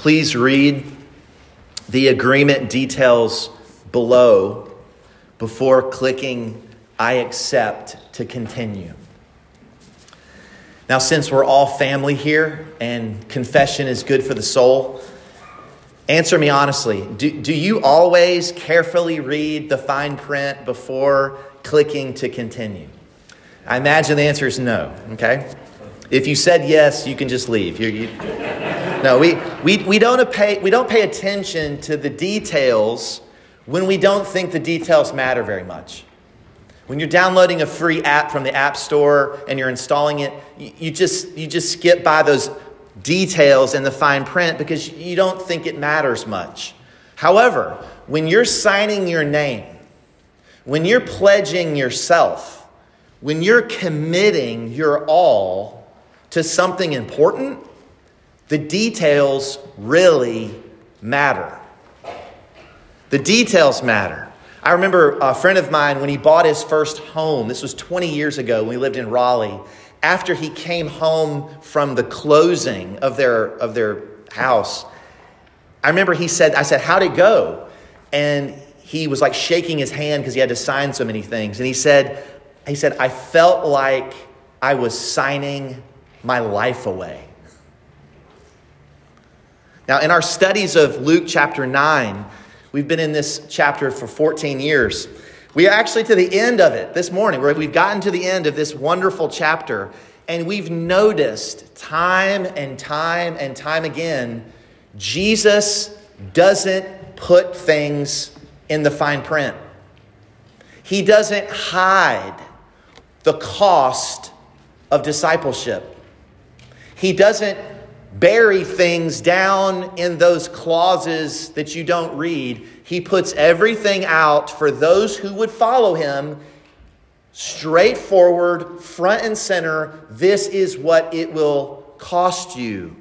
please read the agreement details below before clicking I accept to continue. Now, since we're all family here and confession is good for the soul, answer me honestly. Do, do you always carefully read the fine print before clicking to continue? I imagine the answer is no, okay? If you said yes, you can just leave. You, no, we, we, we, don't pay, we don't pay attention to the details when we don't think the details matter very much. When you're downloading a free app from the App Store and you're installing it, you just, you just skip by those details and the fine print because you don't think it matters much. However, when you're signing your name, when you're pledging yourself, when you're committing your all to something important, the details really matter. The details matter. I remember a friend of mine when he bought his first home, this was 20 years ago when we lived in Raleigh, after he came home from the closing of their, of their house, I remember he said, I said, how'd it go? And he was like shaking his hand because he had to sign so many things. And he said, he said, I felt like I was signing my life away. Now, in our studies of Luke chapter 9, We've been in this chapter for 14 years. We are actually to the end of it this morning. We've gotten to the end of this wonderful chapter, and we've noticed time and time and time again Jesus doesn't put things in the fine print. He doesn't hide the cost of discipleship. He doesn't bury things down in those clauses that you don't read. He puts everything out for those who would follow him straightforward, front and center. This is what it will cost you.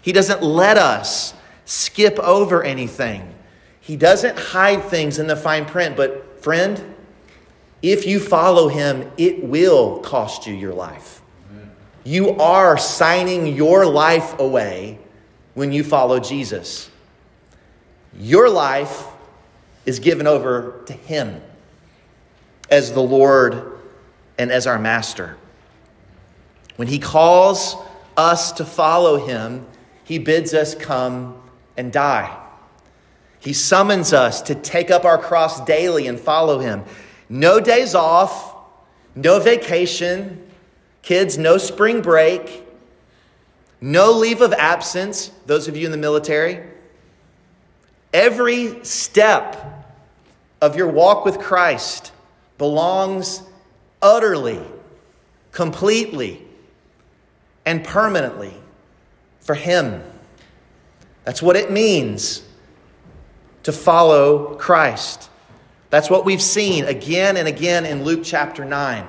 He doesn't let us skip over anything. He doesn't hide things in the fine print, but friend, if you follow him, it will cost you your life. You are signing your life away when you follow Jesus. Your life is given over to Him as the Lord and as our Master. When He calls us to follow Him, He bids us come and die. He summons us to take up our cross daily and follow Him. No days off, no vacation, Kids, no spring break, no leave of absence, those of you in the military. Every step of your walk with Christ belongs utterly, completely, and permanently for Him. That's what it means to follow Christ. That's what we've seen again and again in Luke chapter 9.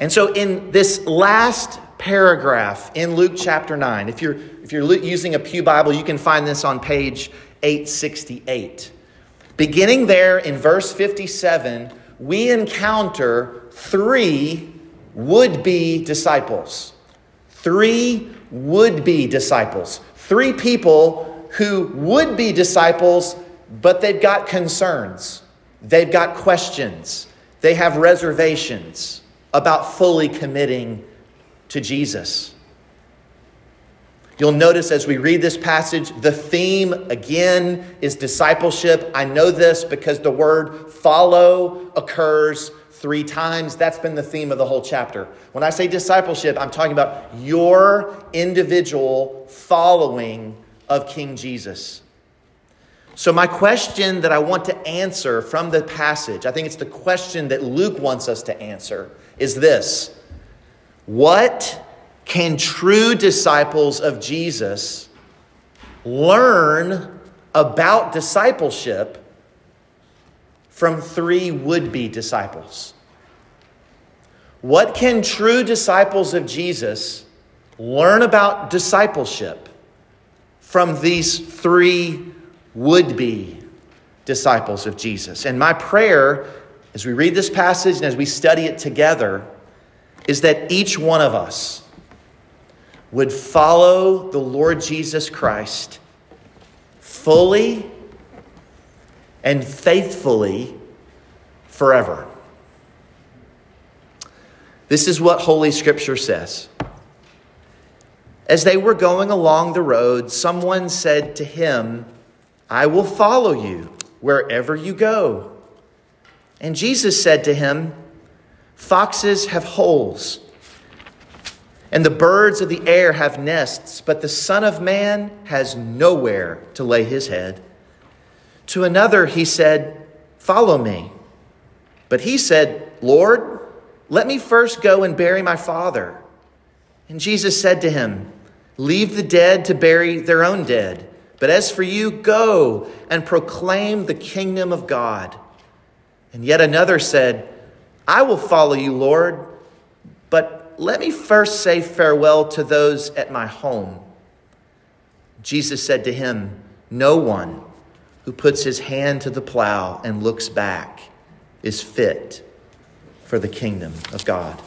And so, in this last paragraph in Luke chapter 9, if you're, if you're using a Pew Bible, you can find this on page 868. Beginning there in verse 57, we encounter three would be disciples. Three would be disciples. Three people who would be disciples, but they've got concerns, they've got questions, they have reservations about fully committing to Jesus. You'll notice as we read this passage, the theme again is discipleship. I know this because the word follow occurs three times. That's been the theme of the whole chapter. When I say discipleship, I'm talking about your individual following of King Jesus. So, my question that I want to answer from the passage, I think it's the question that Luke wants us to answer, is this What can true disciples of Jesus learn about discipleship from three would be disciples? What can true disciples of Jesus learn about discipleship from these three would be disciples of Jesus? And my prayer as we read this passage and as we study it together, is that each one of us would follow the Lord Jesus Christ fully and faithfully forever. This is what Holy Scripture says. As they were going along the road, someone said to him, I will follow you wherever you go. And Jesus said to him, Foxes have holes, and the birds of the air have nests, but the Son of Man has nowhere to lay his head. To another he said, Follow me. But he said, Lord, let me first go and bury my father. And Jesus said to him, Leave the dead to bury their own dead. But as for you, go and proclaim the kingdom of God. And yet another said, I will follow you, Lord, but let me first say farewell to those at my home. Jesus said to him, No one who puts his hand to the plow and looks back is fit for the kingdom of God.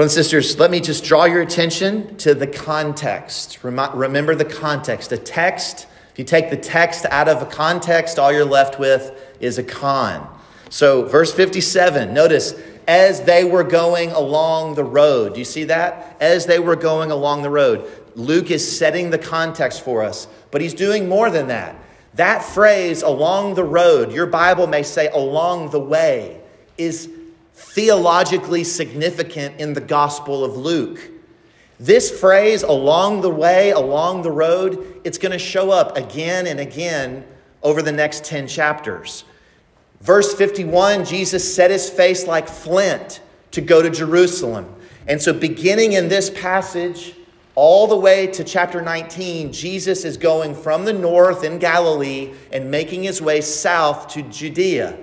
Brothers and sisters, let me just draw your attention to the context. Remember the context. A text, if you take the text out of a context, all you're left with is a con. So, verse 57, notice, as they were going along the road. Do you see that? As they were going along the road. Luke is setting the context for us, but he's doing more than that. That phrase, along the road, your Bible may say along the way, is theologically significant in the Gospel of Luke. This phrase, along the way, along the road, it's going to show up again and again over the next 10 chapters. Verse 51 Jesus set his face like flint to go to Jerusalem. And so, beginning in this passage, all the way to chapter 19, Jesus is going from the north in Galilee and making his way south to Judea.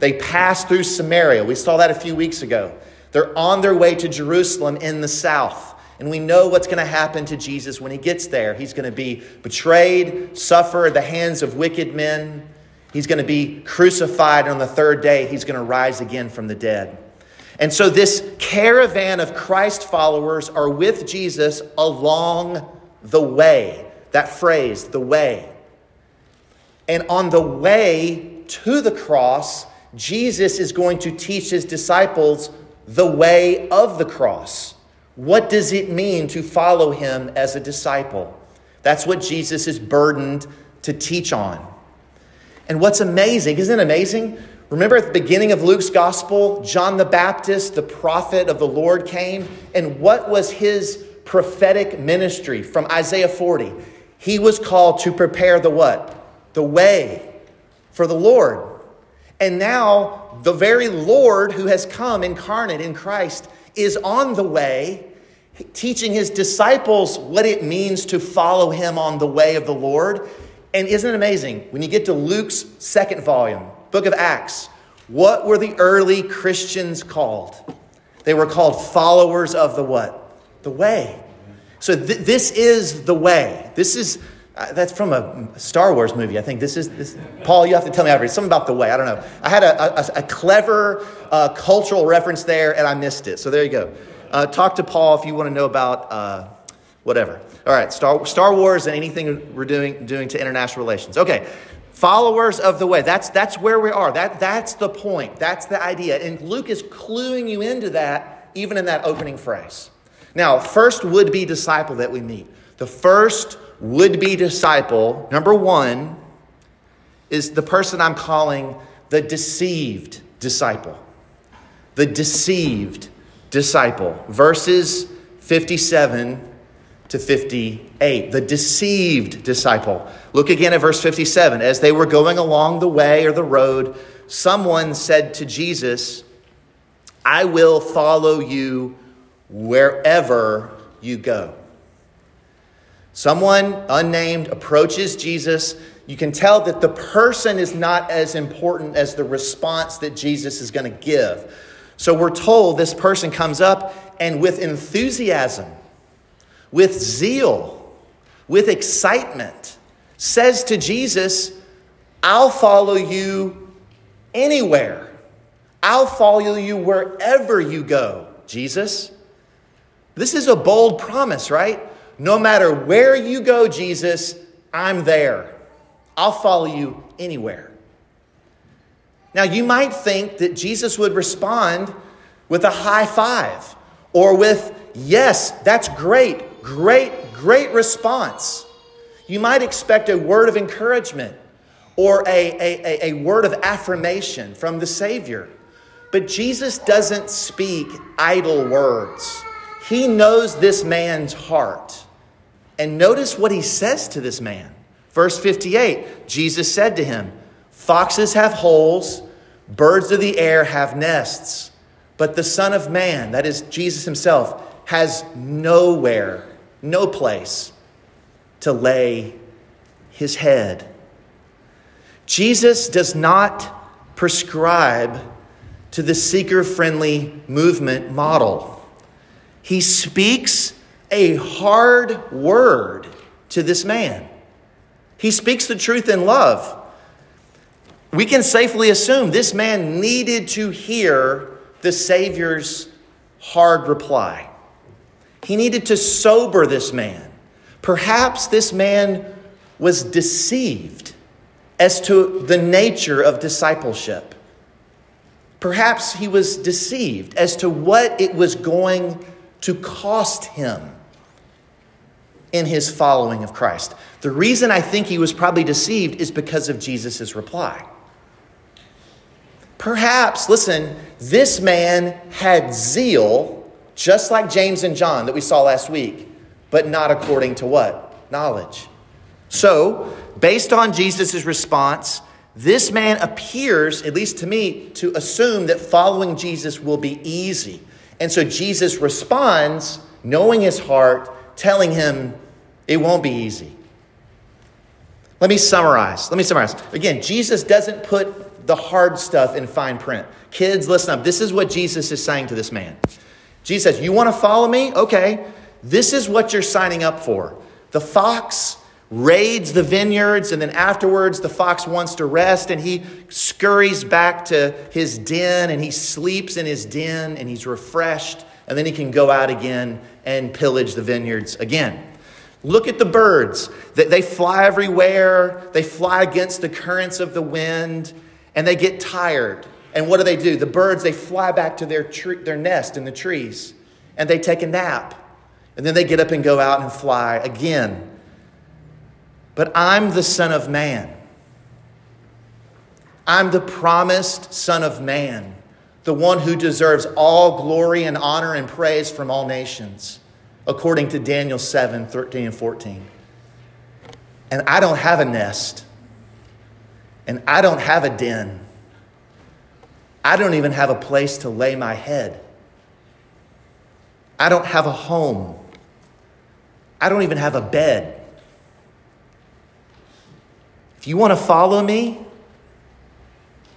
They pass through Samaria. We saw that a few weeks ago. They're on their way to Jerusalem in the south. And we know what's going to happen to Jesus when he gets there. He's going to be betrayed, suffer at the hands of wicked men. He's going to be crucified. And on the third day, he's going to rise again from the dead. And so, this caravan of Christ followers are with Jesus along the way. That phrase, the way. And on the way to the cross, Jesus is going to teach his disciples the way of the cross. What does it mean to follow him as a disciple? That's what Jesus is burdened to teach on. And what's amazing, isn't it amazing? Remember at the beginning of Luke's gospel, John the Baptist, the prophet of the Lord, came, and what was his prophetic ministry from Isaiah 40? He was called to prepare the what? The way for the Lord. And now, the very Lord who has come incarnate in Christ is on the way, teaching his disciples what it means to follow him on the way of the Lord. And isn't it amazing? When you get to Luke's second volume, book of Acts, what were the early Christians called? They were called followers of the what? The way. So th- this is the way. This is that's from a Star Wars movie. I think this is this. Paul, you have to tell me everything. Something about the way. I don't know. I had a, a, a clever uh, cultural reference there, and I missed it. So there you go. Uh, talk to Paul if you want to know about uh, whatever. All right, Star, Star Wars and anything we're doing doing to international relations. Okay, followers of the way. That's that's where we are. That that's the point. That's the idea. And Luke is cluing you into that even in that opening phrase. Now, first would be disciple that we meet. The first would be disciple, number one, is the person I'm calling the deceived disciple. The deceived disciple. Verses 57 to 58. The deceived disciple. Look again at verse 57. As they were going along the way or the road, someone said to Jesus, I will follow you wherever you go. Someone unnamed approaches Jesus. You can tell that the person is not as important as the response that Jesus is going to give. So we're told this person comes up and with enthusiasm, with zeal, with excitement, says to Jesus, I'll follow you anywhere. I'll follow you wherever you go, Jesus. This is a bold promise, right? No matter where you go, Jesus, I'm there. I'll follow you anywhere. Now, you might think that Jesus would respond with a high five or with, yes, that's great, great, great response. You might expect a word of encouragement or a, a, a, word of affirmation from the Savior. But Jesus doesn't speak idle words. He knows this man's heart. And notice what he says to this man. Verse 58 Jesus said to him, Foxes have holes, birds of the air have nests, but the Son of Man, that is Jesus himself, has nowhere, no place to lay his head. Jesus does not prescribe to the seeker friendly movement model. He speaks a hard word to this man. He speaks the truth in love. We can safely assume this man needed to hear the Savior's hard reply. He needed to sober this man. Perhaps this man was deceived as to the nature of discipleship. Perhaps he was deceived as to what it was going to cost him in his following of Christ. The reason I think he was probably deceived is because of Jesus' reply. Perhaps, listen, this man had zeal, just like James and John that we saw last week, but not according to what? Knowledge. So, based on Jesus' response, this man appears, at least to me, to assume that following Jesus will be easy. And so Jesus responds, knowing his heart, telling him it won't be easy. Let me summarize. Let me summarize. Again, Jesus doesn't put the hard stuff in fine print. Kids, listen up. This is what Jesus is saying to this man. Jesus says, You want to follow me? Okay. This is what you're signing up for. The fox raids the vineyards, and then afterwards, the fox wants to rest, and he scurries back to his den, and he sleeps in his den, and he's refreshed, and then he can go out again and pillage the vineyards again. Look at the birds. They fly everywhere, they fly against the currents of the wind, and they get tired. And what do they do? The birds, they fly back to their, tree, their nest in the trees, and they take a nap. And then they get up and go out and fly again. But I'm the Son of Man. I'm the promised Son of Man, the one who deserves all glory and honor and praise from all nations, according to Daniel 7 13 and 14. And I don't have a nest, and I don't have a den. I don't even have a place to lay my head. I don't have a home. I don't even have a bed. If you want to follow me,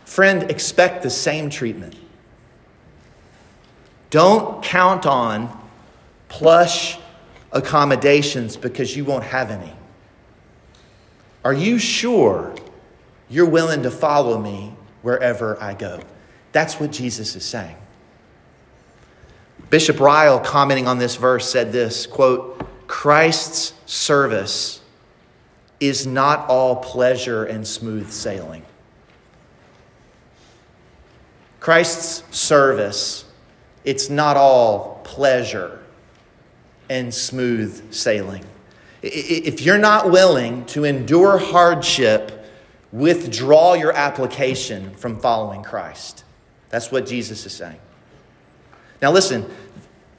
friend, expect the same treatment. Don't count on plush accommodations because you won't have any. Are you sure you're willing to follow me wherever I go? That's what Jesus is saying. Bishop Ryle, commenting on this verse, said this quote, Christ's service is not all pleasure and smooth sailing. Christ's service, it's not all pleasure and smooth sailing. If you're not willing to endure hardship, withdraw your application from following Christ. That's what Jesus is saying. Now, listen,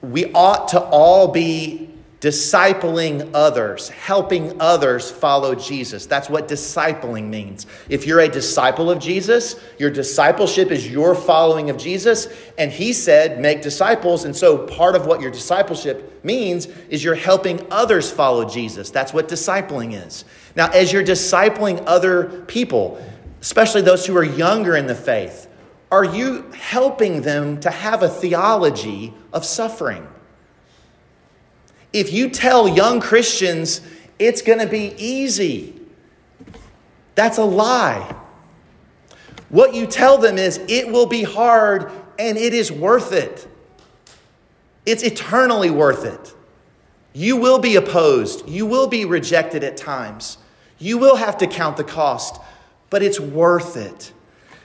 we ought to all be discipling others, helping others follow Jesus. That's what discipling means. If you're a disciple of Jesus, your discipleship is your following of Jesus. And he said, make disciples. And so part of what your discipleship means is you're helping others follow Jesus. That's what discipling is. Now, as you're discipling other people, especially those who are younger in the faith, are you helping them to have a theology of suffering? If you tell young Christians it's going to be easy, that's a lie. What you tell them is it will be hard and it is worth it. It's eternally worth it. You will be opposed. You will be rejected at times. You will have to count the cost, but it's worth it.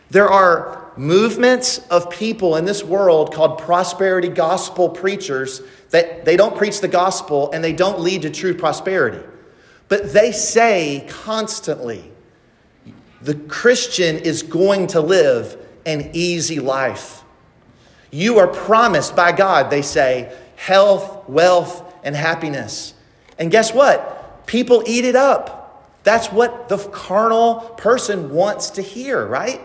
There are movements of people in this world called prosperity gospel preachers that they don't preach the gospel and they don't lead to true prosperity. But they say constantly the Christian is going to live an easy life. You are promised by God, they say, health, wealth, and happiness. And guess what? People eat it up. That's what the carnal person wants to hear, right?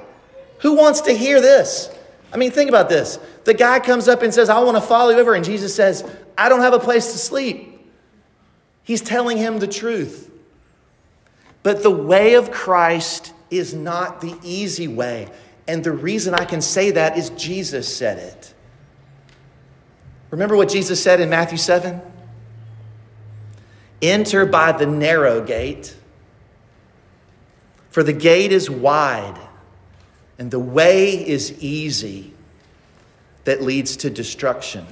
Who wants to hear this? I mean, think about this. The guy comes up and says, I want to follow you over. And Jesus says, I don't have a place to sleep. He's telling him the truth. But the way of Christ is not the easy way. And the reason I can say that is Jesus said it. Remember what Jesus said in Matthew 7? Enter by the narrow gate, for the gate is wide and the way is easy that leads to destruction.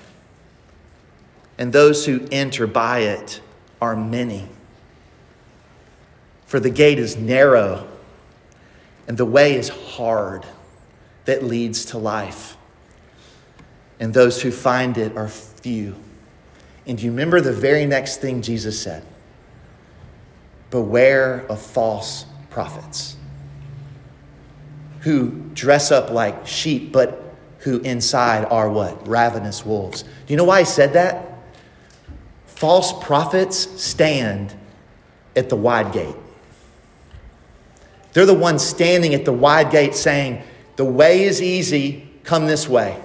And those who enter by it are many. For the gate is narrow and the way is hard that leads to life. And those who find it are few. And you remember the very next thing Jesus said? Beware of false prophets who dress up like sheep, but who inside are what? Ravenous wolves. Do you know why he said that? False prophets stand at the wide gate. They're the ones standing at the wide gate saying, The way is easy, come this way.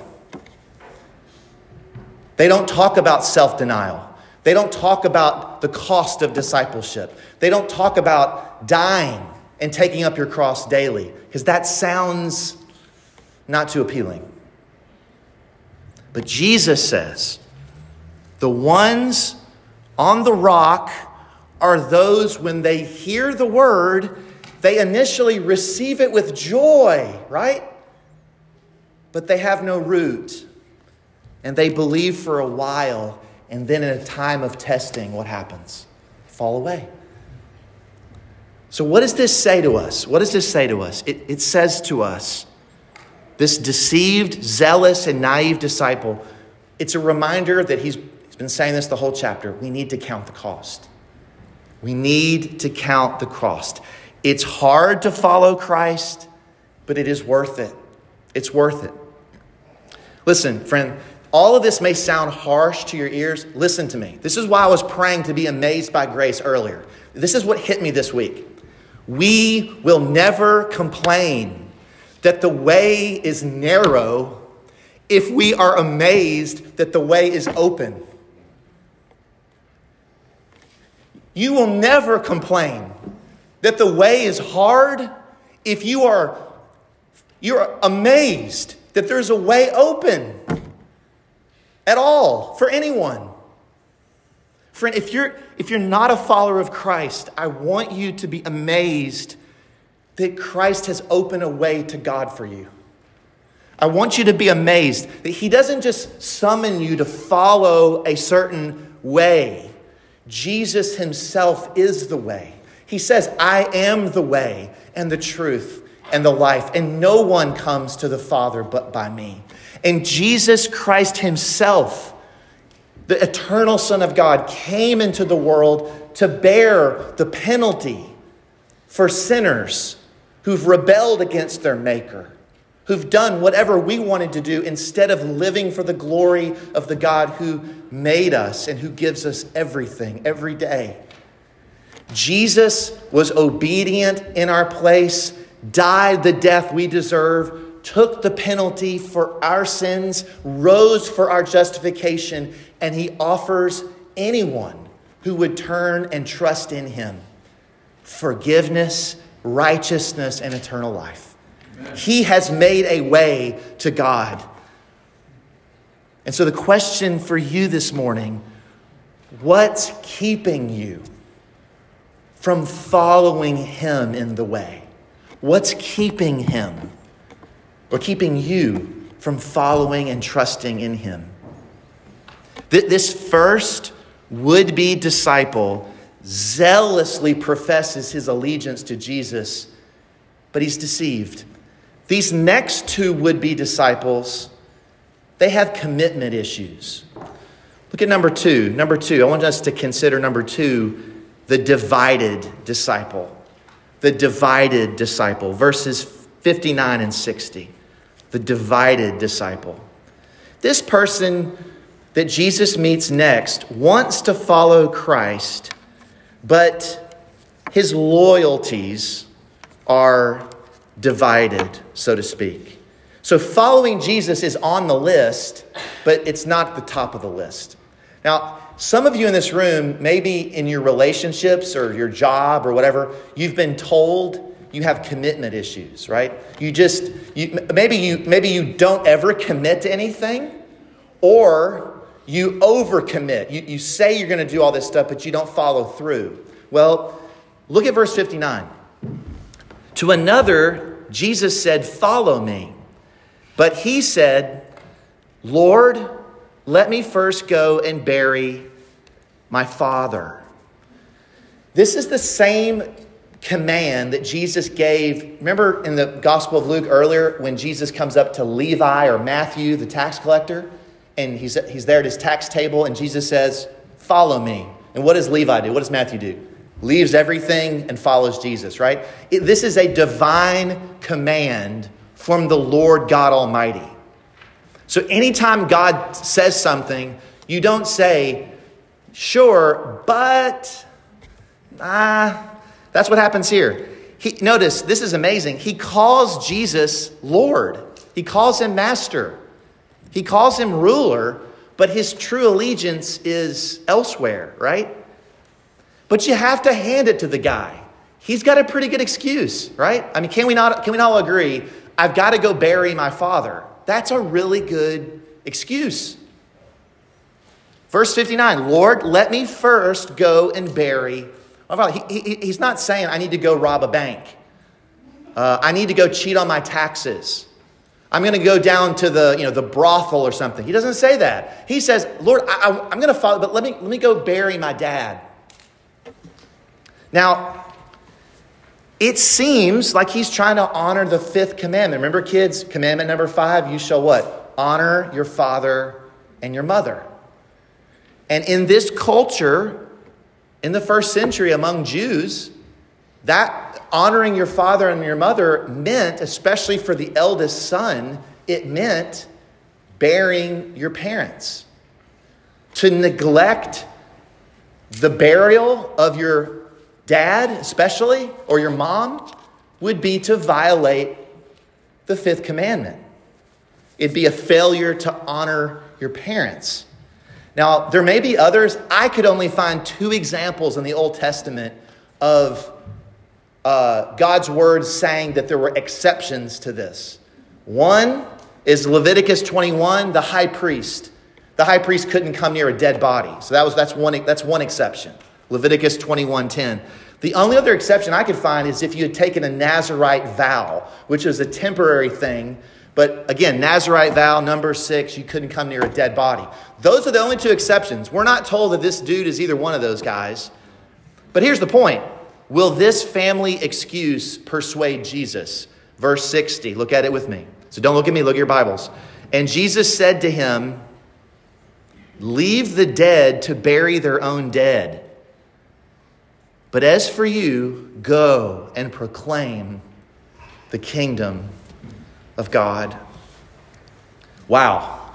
They don't talk about self denial. They don't talk about the cost of discipleship. They don't talk about dying and taking up your cross daily, because that sounds not too appealing. But Jesus says, the ones on the rock are those when they hear the word, they initially receive it with joy, right? But they have no root. And they believe for a while, and then in a time of testing, what happens? Fall away. So, what does this say to us? What does this say to us? It, it says to us, this deceived, zealous, and naive disciple, it's a reminder that he's, he's been saying this the whole chapter. We need to count the cost. We need to count the cost. It's hard to follow Christ, but it is worth it. It's worth it. Listen, friend, all of this may sound harsh to your ears. Listen to me. This is why I was praying to be amazed by grace earlier. This is what hit me this week. We will never complain that the way is narrow if we are amazed that the way is open. You will never complain that the way is hard if you are you're amazed that there's a way open at all for anyone. Friend, if you're, if you're not a follower of Christ, I want you to be amazed that Christ has opened a way to God for you. I want you to be amazed that He doesn't just summon you to follow a certain way. Jesus Himself is the way. He says, I am the way and the truth and the life, and no one comes to the Father but by me. And Jesus Christ Himself the eternal Son of God, came into the world to bear the penalty for sinners who've rebelled against their Maker, who've done whatever we wanted to do instead of living for the glory of the God who made us and who gives us everything every day. Jesus was obedient in our place, died the death we deserve, took the penalty for our sins, rose for our justification, and he offers anyone who would turn and trust in him forgiveness, righteousness, and eternal life. Amen. He has made a way to God. And so, the question for you this morning what's keeping you from following him in the way? What's keeping him or keeping you from following and trusting in him? This first would be disciple zealously professes his allegiance to Jesus, but he's deceived. These next two would be disciples, they have commitment issues. Look at number two. Number two, I want us to consider number two the divided disciple. The divided disciple, verses 59 and 60. The divided disciple. This person that Jesus meets next wants to follow Christ, but his loyalties are divided, so to speak. So following Jesus is on the list, but it's not the top of the list. Now, some of you in this room, maybe in your relationships or your job or whatever, you've been told you have commitment issues, right? You just you, maybe you maybe you don't ever commit to anything, or you overcommit. You, you say you're going to do all this stuff, but you don't follow through. Well, look at verse 59. To another, Jesus said, Follow me. But he said, Lord, let me first go and bury my father. This is the same command that Jesus gave. Remember in the Gospel of Luke earlier when Jesus comes up to Levi or Matthew, the tax collector, and he's, he's there at his tax table, and Jesus says, Follow me. And what does Levi do? What does Matthew do? leaves everything and follows Jesus, right? It, this is a divine command from the Lord God Almighty. So anytime God says something, you don't say, sure, but, ah, that's what happens here. He, notice, this is amazing. He calls Jesus Lord, he calls him Master, he calls him ruler, but his true allegiance is elsewhere, right? But you have to hand it to the guy. He's got a pretty good excuse, right? I mean, can we not, can we not all agree? I've got to go bury my father. That's a really good excuse. Verse 59 Lord, let me first go and bury my father. He, he, he's not saying, I need to go rob a bank. Uh, I need to go cheat on my taxes. I'm going to go down to the, you know, the brothel or something. He doesn't say that. He says, Lord, I, am going to follow, but let me, let me go bury my dad. Now, it seems like he's trying to honor the fifth commandment. Remember, kids, commandment number five, you shall what? Honor your father and your mother. And in this culture, in the first century among Jews, that honoring your father and your mother meant, especially for the eldest son, it meant burying your parents. To neglect the burial of your dad, especially, or your mom, would be to violate the fifth commandment. It'd be a failure to honor your parents. Now, there may be others. I could only find two examples in the Old Testament of uh, God's words saying that there were exceptions to this. One is Leviticus 21, the high priest. The high priest couldn't come near a dead body. So that was, that's, one, that's one exception. Leviticus 21:10. The only other exception I could find is if you had taken a Nazarite vow, which is a temporary thing. But again, Nazarite vow, number six, you couldn't come near a dead body. Those are the only two exceptions. We're not told that this dude is either one of those guys. But here's the point Will this family excuse persuade Jesus? Verse 60, look at it with me. So don't look at me, look at your Bibles. And Jesus said to him, Leave the dead to bury their own dead. But as for you, go and proclaim the kingdom of God. Wow.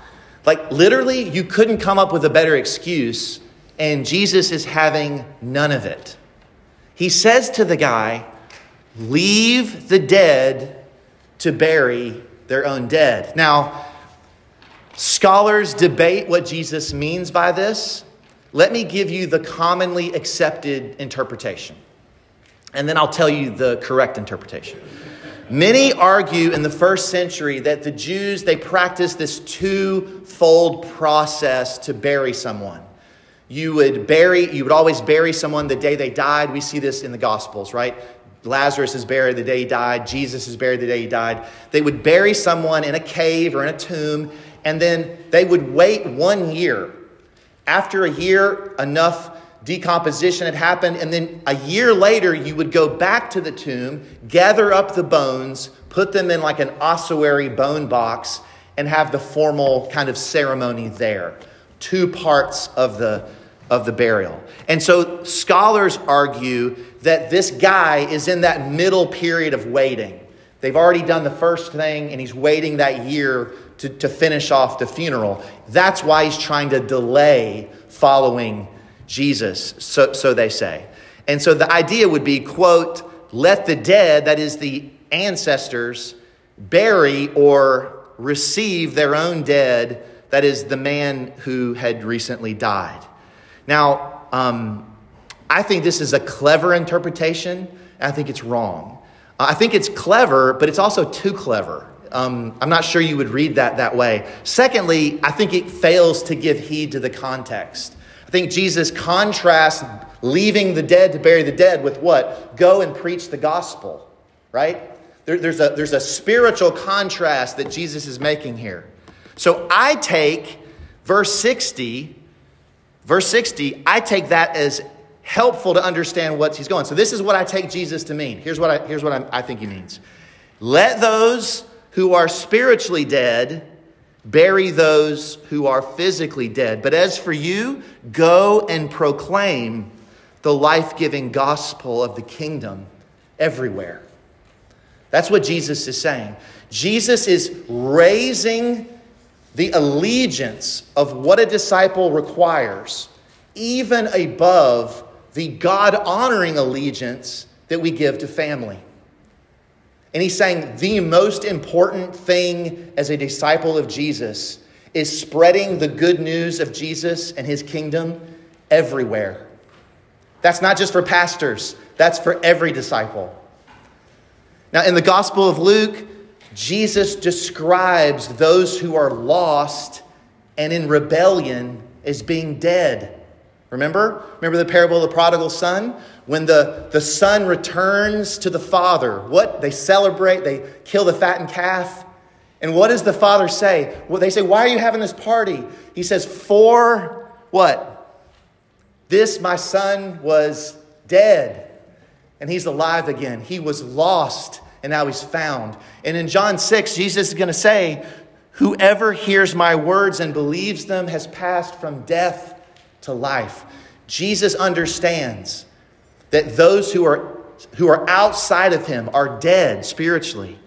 Like literally, you couldn't come up with a better excuse, and Jesus is having none of it. He says to the guy, Leave the dead to bury their own dead. Now, scholars debate what Jesus means by this. Let me give you the commonly accepted interpretation, and then I'll tell you the correct interpretation. Many argue in the first century that the Jews they practiced this two-fold process to bury someone. You would bury, you would always bury someone the day they died. We see this in the Gospels, right? Lazarus is buried the day he died. Jesus is buried the day he died. They would bury someone in a cave or in a tomb, and then they would wait one year After a year, enough decomposition had happened, and then a year later, you would go back to the tomb, gather up the bones, put them in like an ossuary bone box, and have the formal kind of ceremony there. Two parts of the, of the burial. And so scholars argue that this guy is in that middle period of waiting. They've already done the first thing, and he's waiting that year to, to finish off the funeral. That's why he's trying to delay following Jesus, so, so they say. And so the idea would be, quote, let the dead, that is the ancestors, bury or receive their own dead, that is the man who had recently died. Now, um, I think this is a clever interpretation. I think it's wrong. I think it's clever, but it's also too clever. Um, I'm not sure you would read that that way. Secondly, I think it fails to give heed to the context. I think Jesus contrasts leaving the dead to bury the dead with what? Go and preach the gospel, right? There, there's, a, there's a spiritual contrast that Jesus is making here. So I take verse 60, verse 60, I take that as helpful to understand what he's going. So this is what I take Jesus to mean. Here's what I, here's what I, I think he means. Let those who are spiritually dead bury those who are physically dead. But as for you, go and proclaim the life giving gospel of the kingdom everywhere. That's what Jesus is saying. Jesus is raising the allegiance of what a disciple requires, even above the God honoring allegiance that we give to family. And he's saying the most important thing as a disciple of Jesus is spreading the good news of Jesus and his kingdom everywhere. That's not just for pastors, that's for every disciple. Now, in the Gospel of Luke, Jesus describes those who are lost and in rebellion as being dead. Remember? Remember the parable of the prodigal son? When the, the son returns to the father, what? They celebrate, they kill the fattened calf. And what does the father say? Well, they say, Why are you having this party? He says, For what? This, my son, was dead, and he's alive again. He was lost, and now he's found. And in John 6, Jesus is going to say, Whoever hears my words and believes them has passed from death to life. Jesus understands that those who are, who are outside of him are dead spiritually.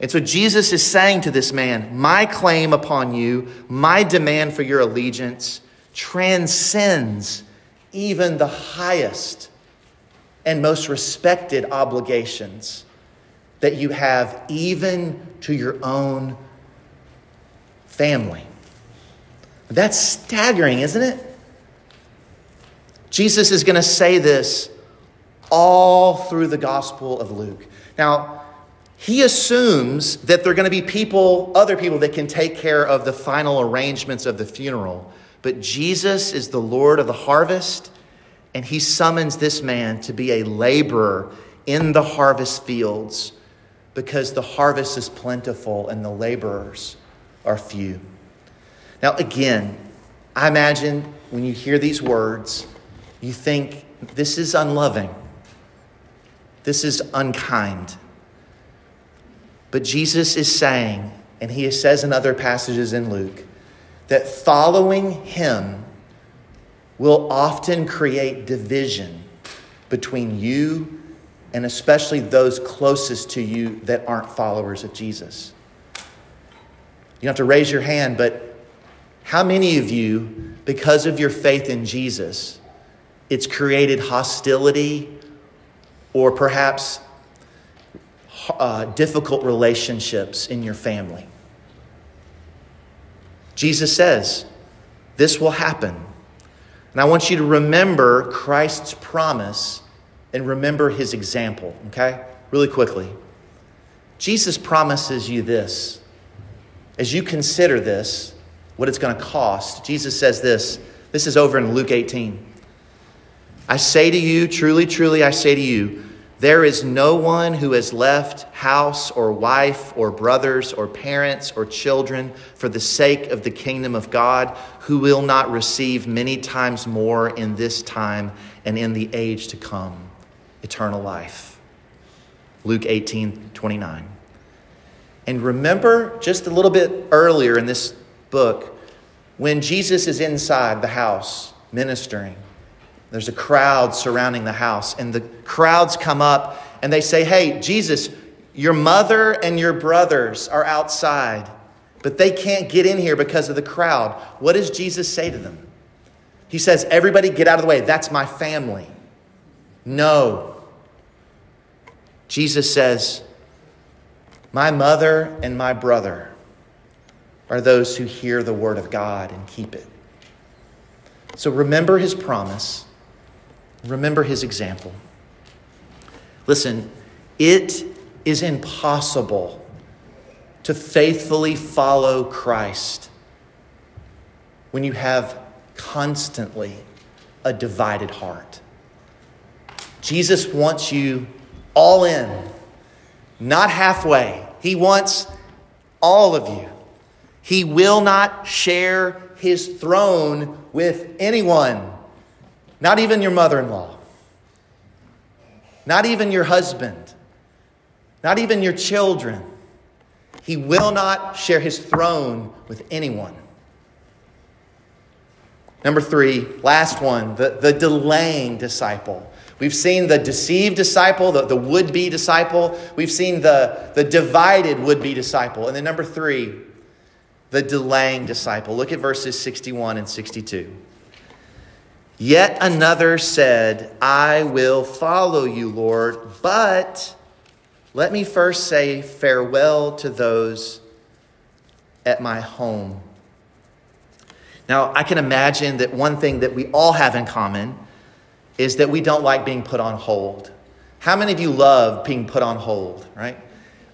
And so Jesus is saying to this man, My claim upon you, my demand for your allegiance transcends even the highest and most respected obligations that you have, even to your own family. That's staggering, isn't it? Jesus is going to say this all through the Gospel of Luke. Now, he assumes that there are going to be people, other people, that can take care of the final arrangements of the funeral. But Jesus is the Lord of the harvest, and he summons this man to be a laborer in the harvest fields because the harvest is plentiful and the laborers are few. Now, again, I imagine when you hear these words, you think this is unloving, this is unkind. But Jesus is saying, and he says in other passages in Luke, that following him will often create division between you and especially those closest to you that aren't followers of Jesus. You have to raise your hand, but how many of you, because of your faith in Jesus, it's created hostility or perhaps uh, difficult relationships in your family. Jesus says, This will happen. And I want you to remember Christ's promise and remember his example, okay? Really quickly. Jesus promises you this. As you consider this, what it's going to cost, Jesus says this. This is over in Luke 18. I say to you, truly, truly, I say to you, There is no one who has left house or wife or brothers or parents or children for the sake of the kingdom of God who will not receive many times more in this time and in the age to come eternal life. Luke 18 29. And remember just a little bit earlier in this book when Jesus is inside the house ministering there's a crowd surrounding the house, and the crowds come up and they say, Hey, Jesus, your mother and your brothers are outside, but they can't get in here because of the crowd. What does Jesus say to them? He says, Everybody get out of the way. That's my family. No. Jesus says, My mother and my brother are those who hear the word of God and keep it. So remember his promise Remember his example. Listen, it is impossible to faithfully follow Christ when you have constantly a divided heart. Jesus wants you all in, not halfway. He wants all of you. He will not share his throne with anyone. Not even your mother in law. Not even your husband. Not even your children. He will not share his throne with anyone. Number three, last one, the, the delaying disciple. We've seen the deceived disciple, the, the would be disciple. We've seen the, the divided would be disciple. And then number three, the delaying disciple. Look at verses 61 and 62. Yet another said, I will follow you, Lord, but let me first say farewell to those at my home. Now, I can imagine that one thing that we all have in common is that we don't like being put on hold. How many of you love being put on hold, right?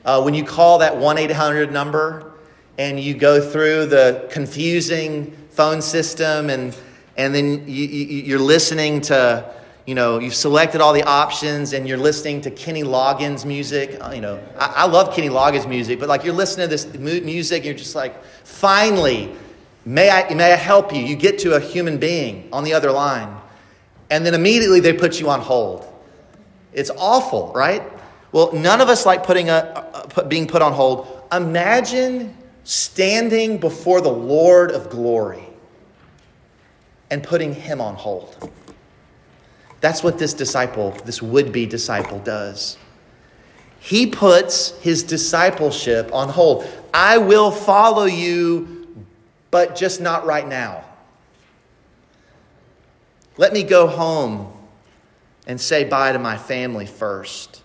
Uh, when you call that 1 800 number and you go through the confusing phone system and and then you, you, are listening to, you know, you've selected all the options and you're listening to Kenny Loggins music. Uh, you know, I, I love Kenny Loggins music, but like you're listening to this music and you're just like, finally, may I, may I help you? You get to a human being on the other line. And then immediately they put you on hold. It's awful, right? Well, none of us like putting a, being put on hold. Imagine standing before the Lord of glory and putting him on hold. That's what this disciple, this would be disciple, does. He puts his discipleship on hold. I will follow you, but just not right now. Let me go home and say bye to my family first.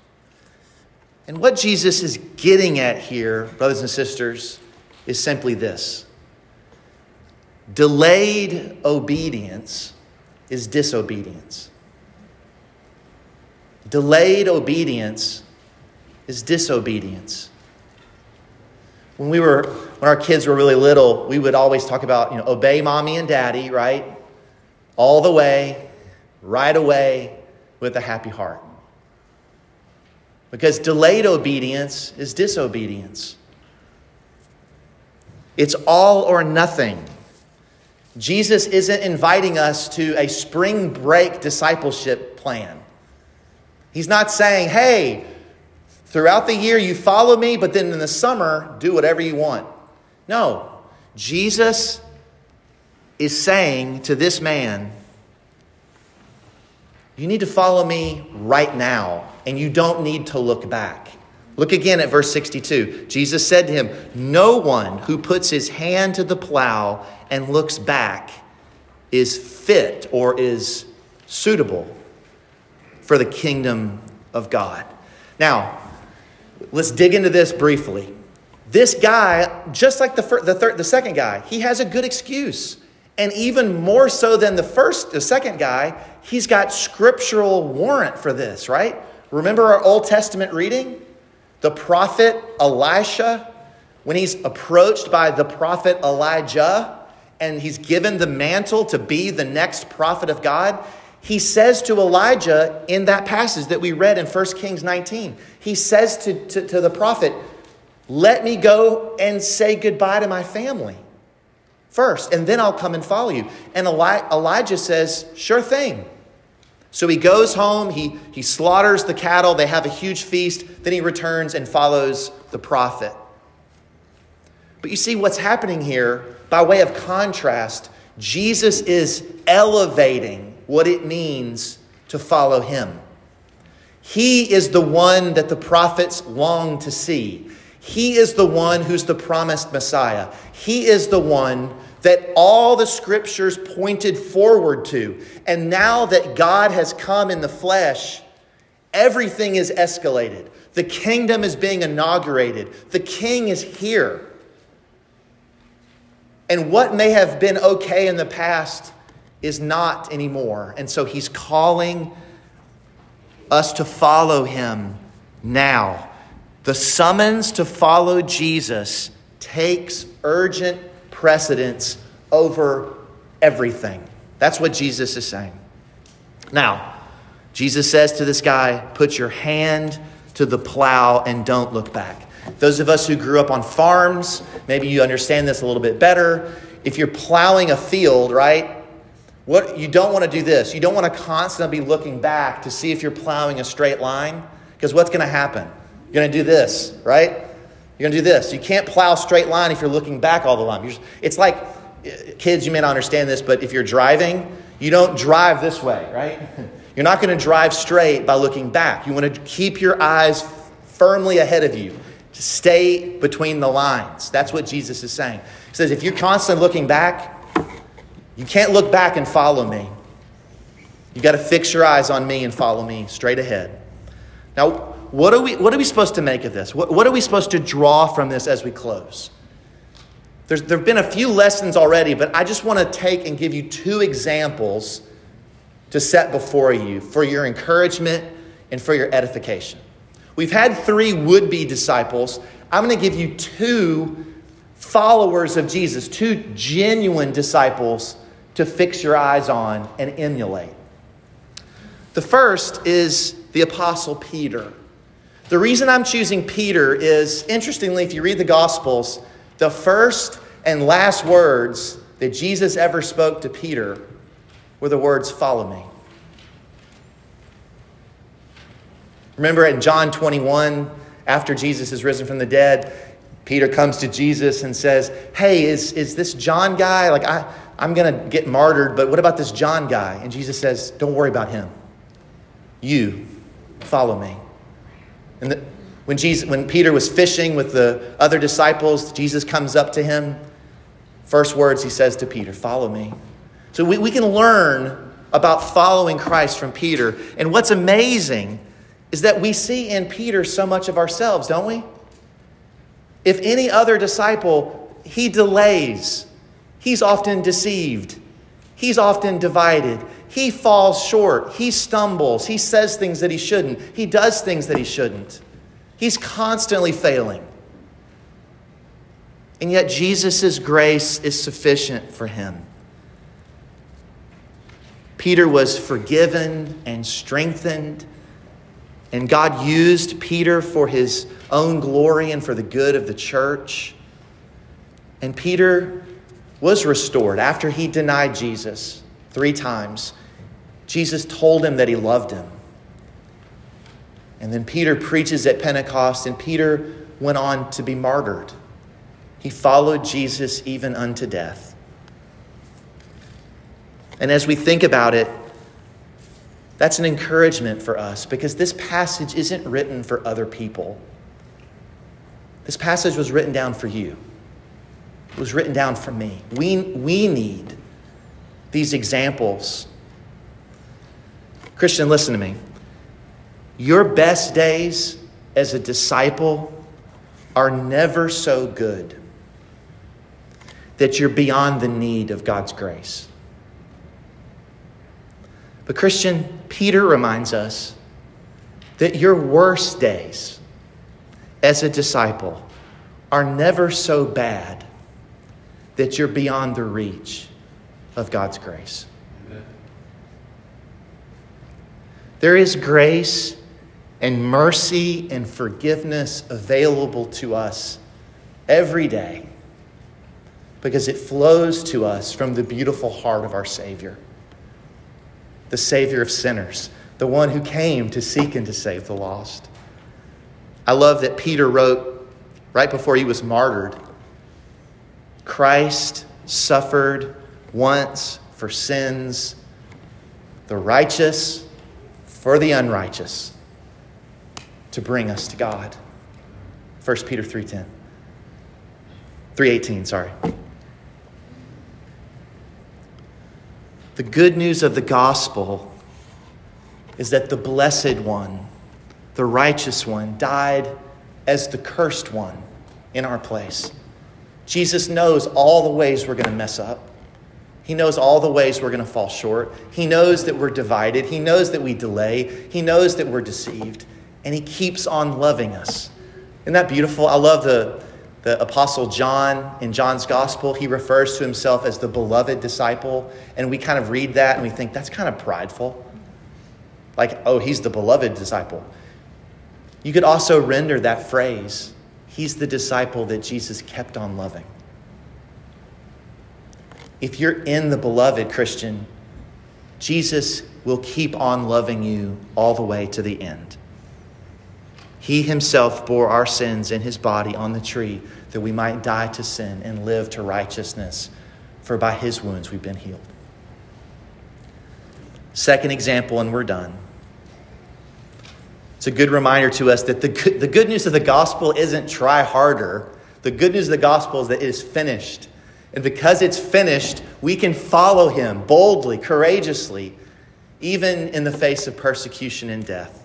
And what Jesus is getting at here, brothers and sisters, is simply this Delayed obedience is disobedience. Delayed obedience is disobedience. When we were when our kids were really little, we would always talk about, you know, obey mommy and daddy, right? All the way, right away with a happy heart. Because delayed obedience is disobedience. It's all or nothing. Jesus isn't inviting us to a spring break discipleship plan. He's not saying, hey, throughout the year you follow me, but then in the summer, do whatever you want. No. Jesus is saying to this man, you need to follow me right now, and you don't need to look back. Look again at verse 62. Jesus said to him, No one who puts his hand to the plow and looks back is fit or is suitable for the kingdom of God. Now, let's dig into this briefly. This guy, just like the, first, the, third, the second guy, he has a good excuse. And even more so than the first, the second guy, he's got scriptural warrant for this, right? Remember our Old Testament reading? The prophet Elisha, when he's approached by the prophet Elijah and he's given the mantle to be the next prophet of God, he says to Elijah in that passage that we read in 1 Kings 19, he says to, to, to, the prophet, Let me go and say goodbye to my family first, and then I'll come and follow you. And Eli- Elijah says, Sure thing. So he goes home, he, he slaughters the cattle, they have a huge feast, then he returns and follows the prophet. But you see, what's happening here, by way of contrast, Jesus is elevating what it means to follow him. He is the one that the prophets long to see. He is the one who's the promised Messiah. He is the one that all the scriptures pointed forward to. And now that God has come in the flesh, everything is escalated. The kingdom is being inaugurated. The king is here. And what may have been okay in the past is not anymore. And so he's calling us to follow him now. The summons to follow Jesus takes urgent precedence over everything. That's what Jesus is saying. Now, Jesus says to this guy, Put your hand to the plow and don't look back. Those of us who grew up on farms, maybe you understand this a little bit better. If you're plowing a field, right, what you don't want to do this. You don't want to constantly be looking back to see if you're plowing a straight line because what's going to happen? You're going to do this, right? You're going to do this. You can't plow straight line if you're looking back all the time. Just, it's like uh, kids, you may not understand this, but if you're driving, you don't drive this way, right? You're not going to drive straight by looking back. You want to keep your eyes firmly ahead of you. To stay between the lines. That's what Jesus is saying. He says, if you're constantly looking back, you can't look back and follow me. You got to fix your eyes on me and follow me straight ahead. Now, what are we, what are we supposed to make of this? What, what are we supposed to draw from this as we close? There's, there have been a few lessons already, but I just want to take and give you two examples to set before you for your encouragement and for your edification. We've had three would be disciples. I'm going to give you two followers of Jesus, two genuine disciples to fix your eyes on and emulate. The first is the Apostle Peter. The reason I'm choosing Peter is, interestingly, if you read the Gospels, the first and last words that Jesus ever spoke to Peter were the words, Follow me. Remember in John 21, after Jesus is risen from the dead, Peter comes to Jesus and says, Hey, is, is this John guy? Like, I, I'm going to get martyred, but what about this John guy? And Jesus says, Don't worry about him. You follow me. And the, when, Jesus, when Peter was fishing with the other disciples, Jesus comes up to him. First words he says to Peter, Follow me. So we, we can learn about following Christ from Peter. And what's amazing is that we see in Peter so much of ourselves, don't we? If any other disciple, he delays. He's often deceived. He's often divided. He falls short. He stumbles. He says things that he shouldn't. He does things that he shouldn't. He's constantly failing. And yet, Jesus' grace is sufficient for him. Peter was forgiven and strengthened and God used Peter for his own glory and for the good of the church. And Peter was restored after he denied Jesus three times. Jesus told him that he loved him. And then Peter preaches at Pentecost, and Peter went on to be martyred. He followed Jesus even unto death. And as we think about it, that's an encouragement for us because this passage isn't written for other people. This passage was written down for you. It was written down for me. We, we need these examples. Christian, listen to me. Your best days as a disciple are never so good that you're beyond the need of God's grace. But, Christian, Peter reminds us that your worst days as a disciple are never so bad that you're beyond the reach of God's grace. There is grace and mercy and forgiveness available to us every day because it flows to us from the beautiful heart of our Savior, the Savior of sinners, the one who came to seek and to save the lost. I love that Peter wrote right before he was martyred Christ suffered once for sins, the righteous for the unrighteous, to bring us to God. 1 Peter 3:10. 3:18, sorry. The good news of the gospel is that the blessed one, the righteous one, died as the cursed one in our place. Jesus knows all the ways we're going to mess up. He knows all the ways we're going to fall short. He knows that we're divided. He knows that we delay. He knows that we're deceived. And He keeps on loving us. Isn't that beautiful? I love the, the Apostle John in John's Gospel. He refers to himself as the beloved disciple. And we kind of read that and we think that's kind of prideful. Like, oh, he's the beloved disciple. You could also render that phrase He's the disciple that Jesus kept on loving. If you're in the beloved Christian, Jesus will keep on loving you all the way to the end. He himself bore our sins in his body on the tree that we might die to sin and live to righteousness, for by his wounds we've been healed. Second example, and we're done. It's a good reminder to us that the good, the good news of the gospel isn't try harder. The good news of the gospel is that it is finished. And because it's finished, we can follow him boldly, courageously, even in the face of persecution and death.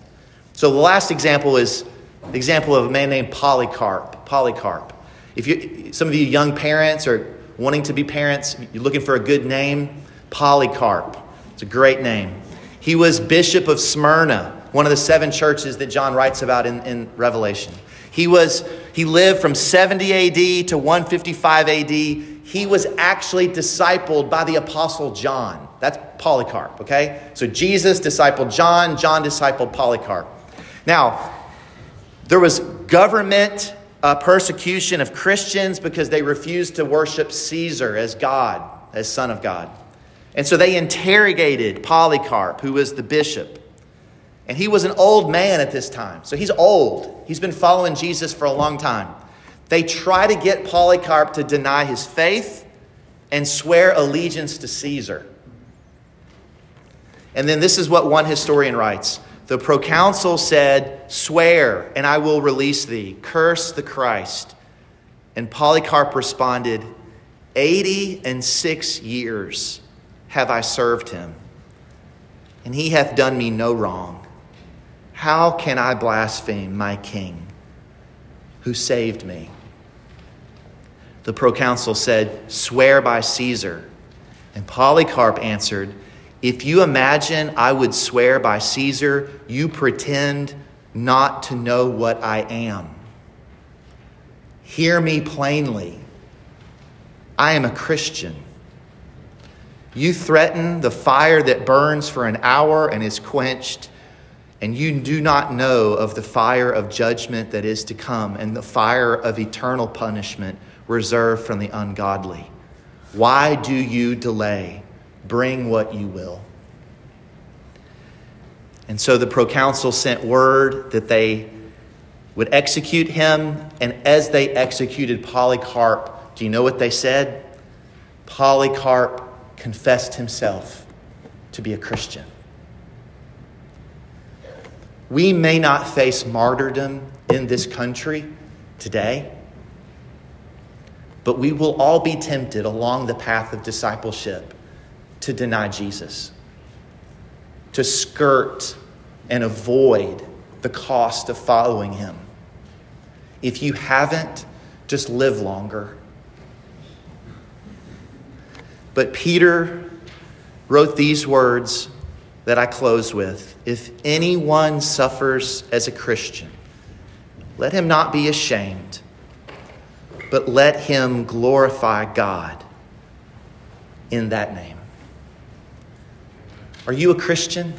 So the last example is the example of a man named Polycarp. Polycarp. If you, some of you young parents are wanting to be parents, you're looking for a good name, Polycarp. It's a great name. He was bishop of Smyrna one of the seven churches that John writes about in, in Revelation. He, was, he lived from 70 AD to 155 AD. He was actually discipled by the Apostle John. That's Polycarp, okay? So Jesus discipled John, John discipled Polycarp. Now, there was government uh, persecution of Christians because they refused to worship Caesar as God, as Son of God. And so they interrogated Polycarp, who was the bishop. And he was an old man at this time. So he's old. He's been following Jesus for a long time. They try to get Polycarp to deny his faith and swear allegiance to Caesar. And then this is what one historian writes The proconsul said, Swear, and I will release thee. Curse the Christ. And Polycarp responded, Eighty and six years have I served him, and he hath done me no wrong. How can I blaspheme my king who saved me? The proconsul said, Swear by Caesar. And Polycarp answered, If you imagine I would swear by Caesar, you pretend not to know what I am. Hear me plainly. I am a Christian. You threaten the fire that burns for an hour and is quenched and you do not know of the fire of judgment that is to come and the fire of eternal punishment reserved from the ungodly. Why do you delay? Bring what you will. And so the proconsul sent word that they would execute him. And as they executed Polycarp, do you know what they said? Polycarp confessed himself to be a Christian. We may not face martyrdom in this country today, but we will all be tempted along the path of discipleship to deny Jesus, to skirt and avoid the cost of following him. If you haven't, just live longer. But Peter wrote these words that I close with. If anyone suffers as a Christian, let him not be ashamed, but let him glorify God in that name. Are you a Christian?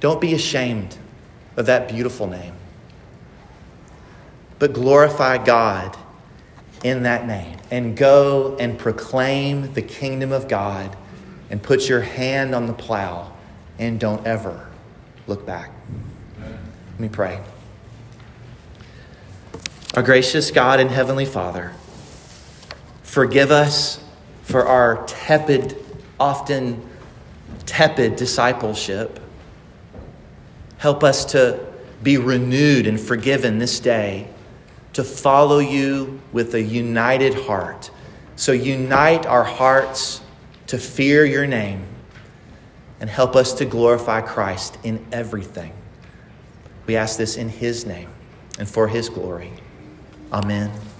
Don't be ashamed of that beautiful name, but glorify God in that name and go and proclaim the kingdom of God and put your hand on the plow and don't ever look back. Let me pray. Our gracious God and Heavenly Father, forgive us for our tepid, often tepid discipleship. Help us to be renewed and forgiven this day, to follow you with a united heart. So unite our hearts to fear your name and help us to glorify Christ in everything. We ask this in his name and for his glory. Amen.